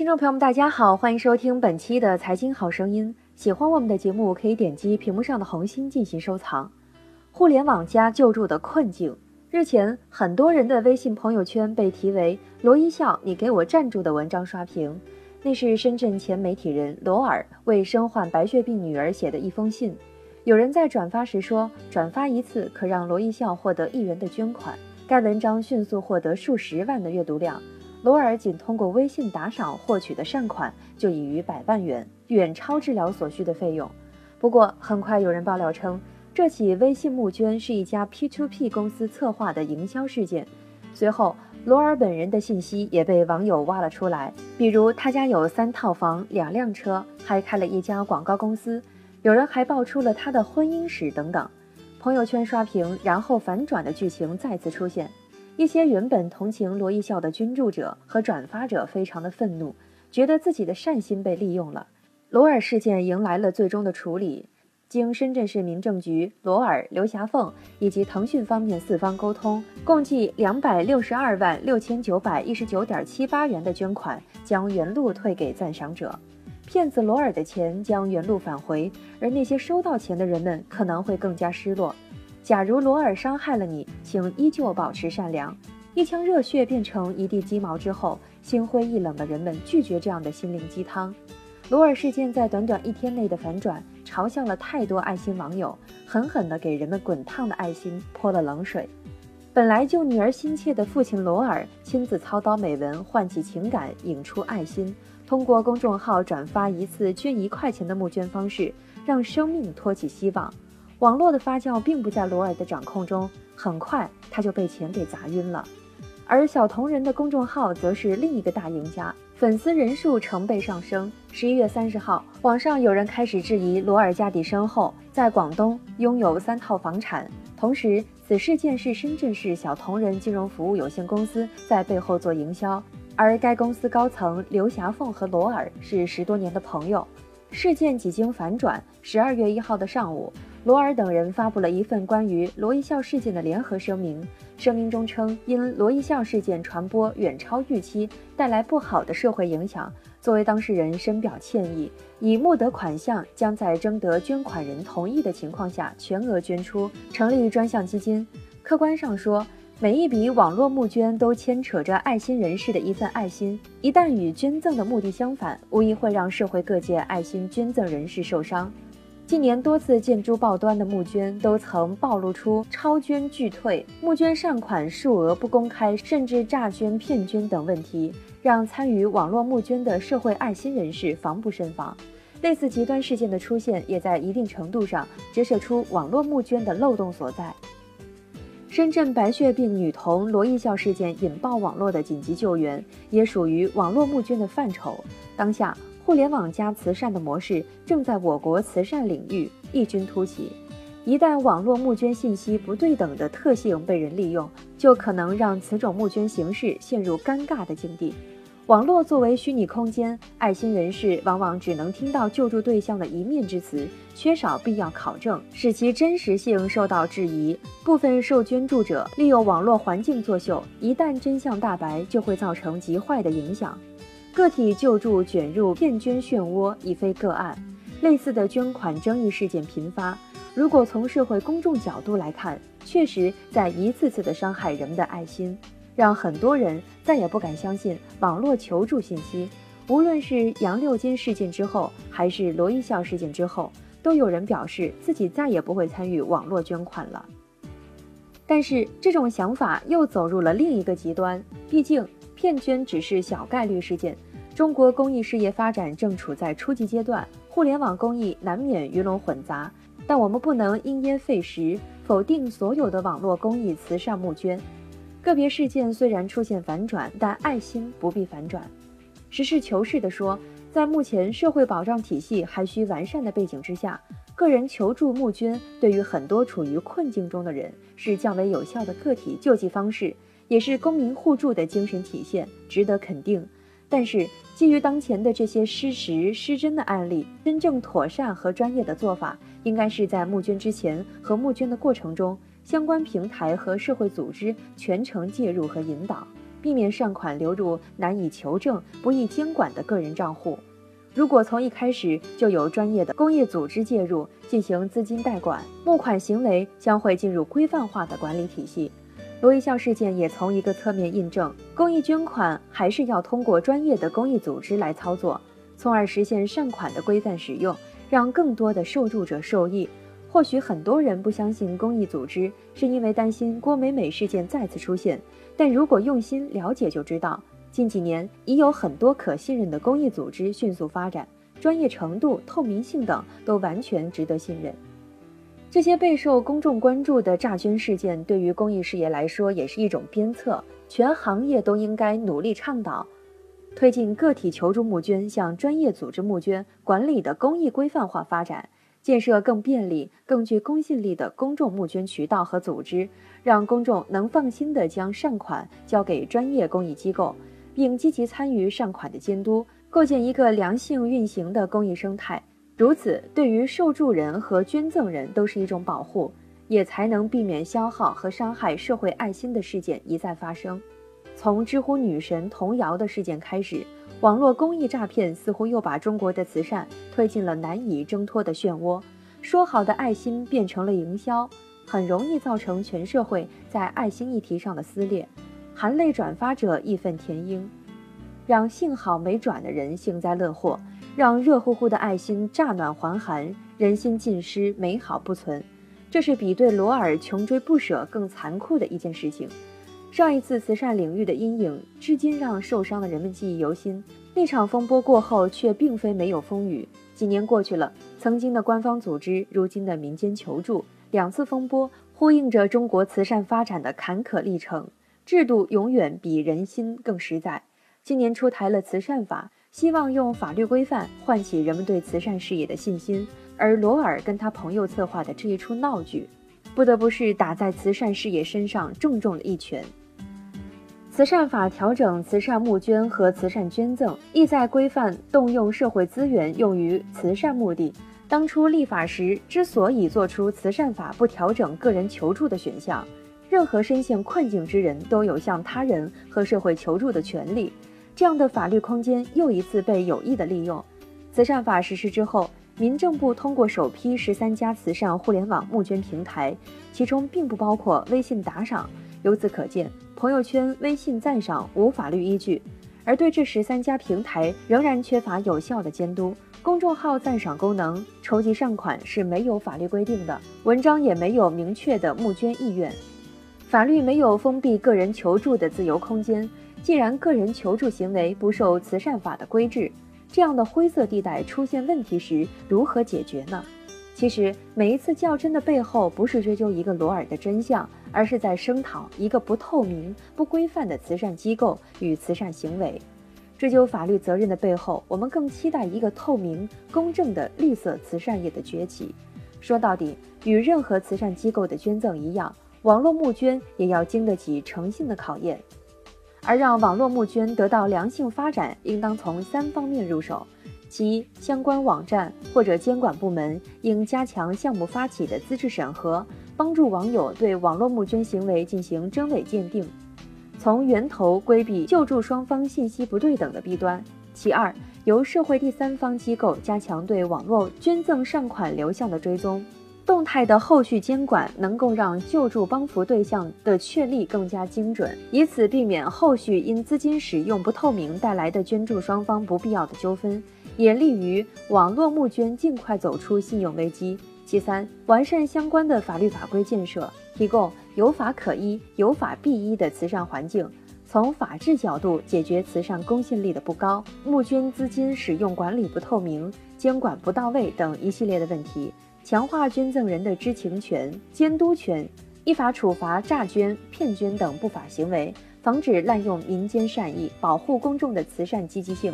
听众朋友们，大家好，欢迎收听本期的《财经好声音》。喜欢我们的节目，可以点击屏幕上的红心进行收藏。互联网加救助的困境。日前，很多人的微信朋友圈被题为“罗一笑，你给我站住”的文章刷屏。那是深圳前媒体人罗尔为身患白血病女儿写的一封信。有人在转发时说，转发一次可让罗一笑获得一元的捐款。该文章迅速获得数十万的阅读量。罗尔仅通过微信打赏获取的善款就已逾百万元，远超治疗所需的费用。不过，很快有人爆料称，这起微信募捐是一家 P2P 公司策划的营销事件。随后，罗尔本人的信息也被网友挖了出来，比如他家有三套房、两辆车，还开了一家广告公司。有人还爆出了他的婚姻史等等。朋友圈刷屏，然后反转的剧情再次出现。一些原本同情罗一笑的捐助者和转发者非常的愤怒，觉得自己的善心被利用了。罗尔事件迎来了最终的处理，经深圳市民政局、罗尔、刘霞凤以及腾讯方面四方沟通，共计两百六十二万六千九百一十九点七八元的捐款将原路退给赞赏者，骗子罗尔的钱将原路返回，而那些收到钱的人们可能会更加失落。假如罗尔伤害了你，请依旧保持善良。一腔热血变成一地鸡毛之后，心灰意冷的人们拒绝这样的心灵鸡汤。罗尔事件在短短一天内的反转，嘲笑了太多爱心网友，狠狠地给人们滚烫的爱心泼了冷水。本来就女儿心切的父亲罗尔，亲自操刀美文，唤起情感，引出爱心。通过公众号转发一次捐一块钱的募捐方式，让生命托起希望。网络的发酵并不在罗尔的掌控中，很快他就被钱给砸晕了。而小同人的公众号则是另一个大赢家，粉丝人数成倍上升。十一月三十号，网上有人开始质疑罗尔家底深厚，在广东拥有三套房产。同时，此事件是深圳市小同人金融服务有限公司在背后做营销，而该公司高层刘霞凤和罗尔是十多年的朋友。事件几经反转，十二月一号的上午。罗尔等人发布了一份关于罗一笑事件的联合声明。声明中称，因罗一笑事件传播远超预期，带来不好的社会影响，作为当事人深表歉意。已募得款项将在征得捐款人同意的情况下全额捐出，成立专项基金。客观上说，每一笔网络募捐都牵扯着爱心人士的一份爱心，一旦与捐赠的目的相反，无疑会让社会各界爱心捐赠人士受伤。近年多次见诸报端的募捐，都曾暴露出超捐拒退、募捐善款数额不公开，甚至诈捐骗捐等问题，让参与网络募捐的社会爱心人士防不胜防。类似极端事件的出现，也在一定程度上折射出网络募捐的漏洞所在。深圳白血病女童罗艺笑事件引爆网络的紧急救援，也属于网络募捐的范畴。当下。互联网加慈善的模式正在我国慈善领域异军突起。一旦网络募捐信息不对等的特性被人利用，就可能让此种募捐形式陷入尴尬的境地。网络作为虚拟空间，爱心人士往往只能听到救助对象的一面之词，缺少必要考证，使其真实性受到质疑。部分受捐助者利用网络环境作秀，一旦真相大白，就会造成极坏的影响。个体救助卷入骗捐漩涡已非个案，类似的捐款争议事件频发。如果从社会公众角度来看，确实在一次次的伤害人们的爱心，让很多人再也不敢相信网络求助信息。无论是杨六金事件之后，还是罗一笑事件之后，都有人表示自己再也不会参与网络捐款了。但是这种想法又走入了另一个极端，毕竟。骗捐只是小概率事件，中国公益事业发展正处在初级阶段，互联网公益难免鱼龙混杂。但我们不能因噎废食，否定所有的网络公益慈善募捐。个别事件虽然出现反转，但爱心不必反转。实事求是地说，在目前社会保障体系还需完善的背景之下，个人求助募捐对于很多处于困境中的人是较为有效的个体救济方式。也是公民互助的精神体现，值得肯定。但是，基于当前的这些失实失真的案例，真正妥善和专业的做法，应该是在募捐之前和募捐的过程中，相关平台和社会组织全程介入和引导。避免善款流入难以求证、不易监管的个人账户。如果从一开始就有专业的公益组织介入进行资金代管，募款行为将会进入规范化的管理体系。罗一笑事件也从一个侧面印证，公益捐款还是要通过专业的公益组织来操作，从而实现善款的规范使用，让更多的受助者受益。或许很多人不相信公益组织，是因为担心郭美美事件再次出现，但如果用心了解，就知道。近几年已有很多可信任的公益组织迅速发展，专业程度、透明性等都完全值得信任。这些备受公众关注的诈捐事件，对于公益事业来说也是一种鞭策。全行业都应该努力倡导，推进个体求助募捐向专业组织募捐管理的公益规范化发展。建设更便利、更具公信力的公众募捐渠道和组织，让公众能放心地将善款交给专业公益机构。并积极参与善款的监督，构建一个良性运行的公益生态。如此，对于受助人和捐赠人都是一种保护，也才能避免消耗和伤害社会爱心的事件一再发生。从知乎女神童谣的事件开始，网络公益诈骗似乎又把中国的慈善推进了难以挣脱的漩涡。说好的爱心变成了营销，很容易造成全社会在爱心议题上的撕裂。含泪转发者义愤填膺，让幸好没转的人幸灾乐祸，让热乎乎的爱心乍暖还寒，人心尽失，美好不存。这是比对罗尔穷追不舍更残酷的一件事情。上一次慈善领域的阴影，至今让受伤的人们记忆犹新。那场风波过后，却并非没有风雨。几年过去了，曾经的官方组织，如今的民间求助，两次风波呼应着中国慈善发展的坎坷历程。制度永远比人心更实在。今年出台了慈善法，希望用法律规范唤起人们对慈善事业的信心。而罗尔跟他朋友策划的这一出闹剧，不得不是打在慈善事业身上重重的一拳。慈善法调整慈善募捐和慈善捐赠，意在规范动用社会资源用于慈善目的。当初立法时之所以做出慈善法不调整个人求助的选项。任何深陷困境之人都有向他人和社会求助的权利，这样的法律空间又一次被有意的利用。慈善法实施之后，民政部通过首批十三家慈善互联网募捐平台，其中并不包括微信打赏。由此可见，朋友圈、微信赞赏无法律依据，而对这十三家平台仍然缺乏有效的监督。公众号赞赏功能筹集善款是没有法律规定的，文章也没有明确的募捐意愿。法律没有封闭个人求助的自由空间。既然个人求助行为不受慈善法的规制，这样的灰色地带出现问题时，如何解决呢？其实，每一次较真的背后，不是追究一个罗尔的真相，而是在声讨一个不透明、不规范的慈善机构与慈善行为。追究法律责任的背后，我们更期待一个透明、公正的绿色慈善业的崛起。说到底，与任何慈善机构的捐赠一样。网络募捐也要经得起诚信的考验，而让网络募捐得到良性发展，应当从三方面入手：其，相关网站或者监管部门应加强项目发起的资质审核，帮助网友对网络募捐行为进行真伪鉴定，从源头规避救助双方信息不对等的弊端；其二，由社会第三方机构加强对网络捐赠善款流向的追踪。动态的后续监管能够让救助帮扶对象的确立更加精准，以此避免后续因资金使用不透明带来的捐助双方不必要的纠纷，也利于网络募捐尽快走出信用危机。其三，完善相关的法律法规建设，提供有法可依、有法必依的慈善环境，从法治角度解决慈善公信力的不高、募捐资金使用管理不透明、监管不到位等一系列的问题。强化捐赠人的知情权、监督权，依法处罚诈捐、骗捐等不法行为，防止滥用民间善意，保护公众的慈善积极性。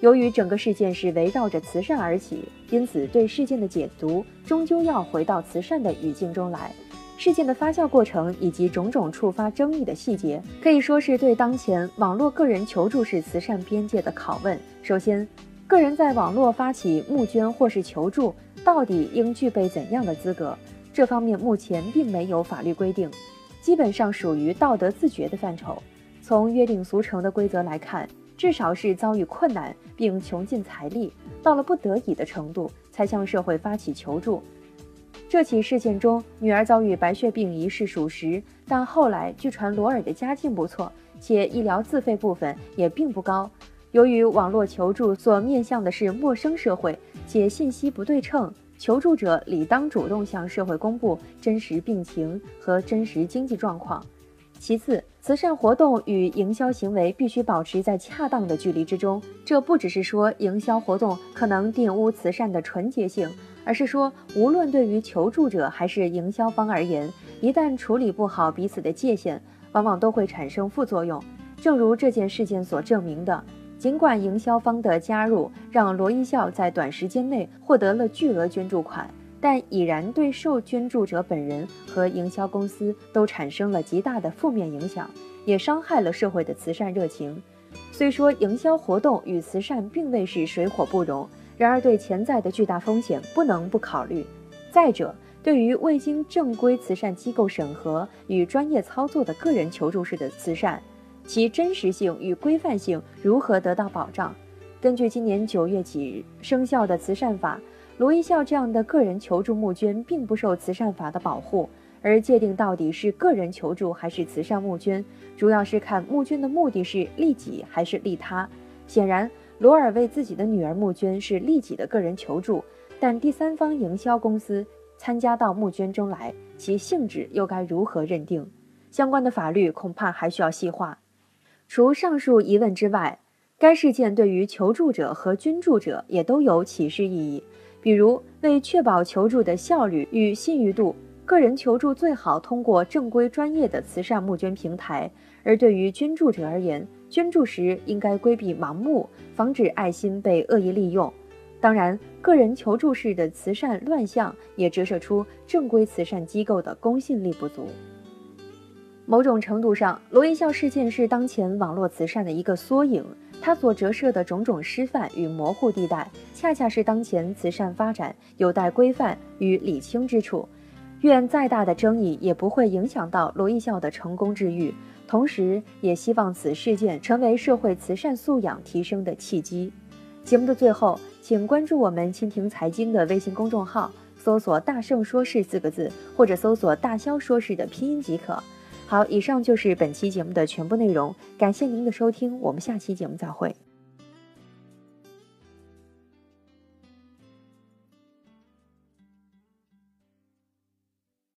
由于整个事件是围绕着慈善而起，因此对事件的解读终究要回到慈善的语境中来。事件的发酵过程以及种种触发争议的细节，可以说是对当前网络个人求助式慈善边界的拷问。首先，个人在网络发起募捐或是求助。到底应具备怎样的资格？这方面目前并没有法律规定，基本上属于道德自觉的范畴。从约定俗成的规则来看，至少是遭遇困难并穷尽财力，到了不得已的程度，才向社会发起求助。这起事件中，女儿遭遇白血病一事属实，但后来据传罗尔的家境不错，且医疗自费部分也并不高。由于网络求助所面向的是陌生社会，且信息不对称，求助者理当主动向社会公布真实病情和真实经济状况。其次，慈善活动与营销行为必须保持在恰当的距离之中。这不只是说营销活动可能玷污慈善的纯洁性，而是说，无论对于求助者还是营销方而言，一旦处理不好彼此的界限，往往都会产生副作用。正如这件事件所证明的，尽管营销方的加入让罗一笑在短时间内获得了巨额捐助款。但已然对受捐助者本人和营销公司都产生了极大的负面影响，也伤害了社会的慈善热情。虽说营销活动与慈善并未是水火不容，然而对潜在的巨大风险不能不考虑。再者，对于未经正规慈善机构审核与专业操作的个人求助式的慈善，其真实性与规范性如何得到保障？根据今年九月几日生效的慈善法。罗一笑这样的个人求助募捐并不受慈善法的保护，而界定到底是个人求助还是慈善募捐，主要是看募捐的目的是利己还是利他。显然，罗尔为自己的女儿募捐是利己的个人求助，但第三方营销公司参加到募捐中来，其性质又该如何认定？相关的法律恐怕还需要细化。除上述疑问之外，该事件对于求助者和捐助者也都有启示意义。比如，为确保求助的效率与信誉度，个人求助最好通过正规专业的慈善募捐平台；而对于捐助者而言，捐助时应该规避盲目，防止爱心被恶意利用。当然，个人求助式的慈善乱象也折射出正规慈善机构的公信力不足。某种程度上，罗一笑事件是当前网络慈善的一个缩影。它所折射的种种失范与模糊地带，恰恰是当前慈善发展有待规范与理清之处。愿再大的争议也不会影响到罗一笑的成功治愈，同时也希望此事件成为社会慈善素养提升的契机。节目的最后，请关注我们蜻蜓财经的微信公众号，搜索“大圣说事”四个字，或者搜索“大肖说事”的拼音即可。好，以上就是本期节目的全部内容，感谢您的收听，我们下期节目再会。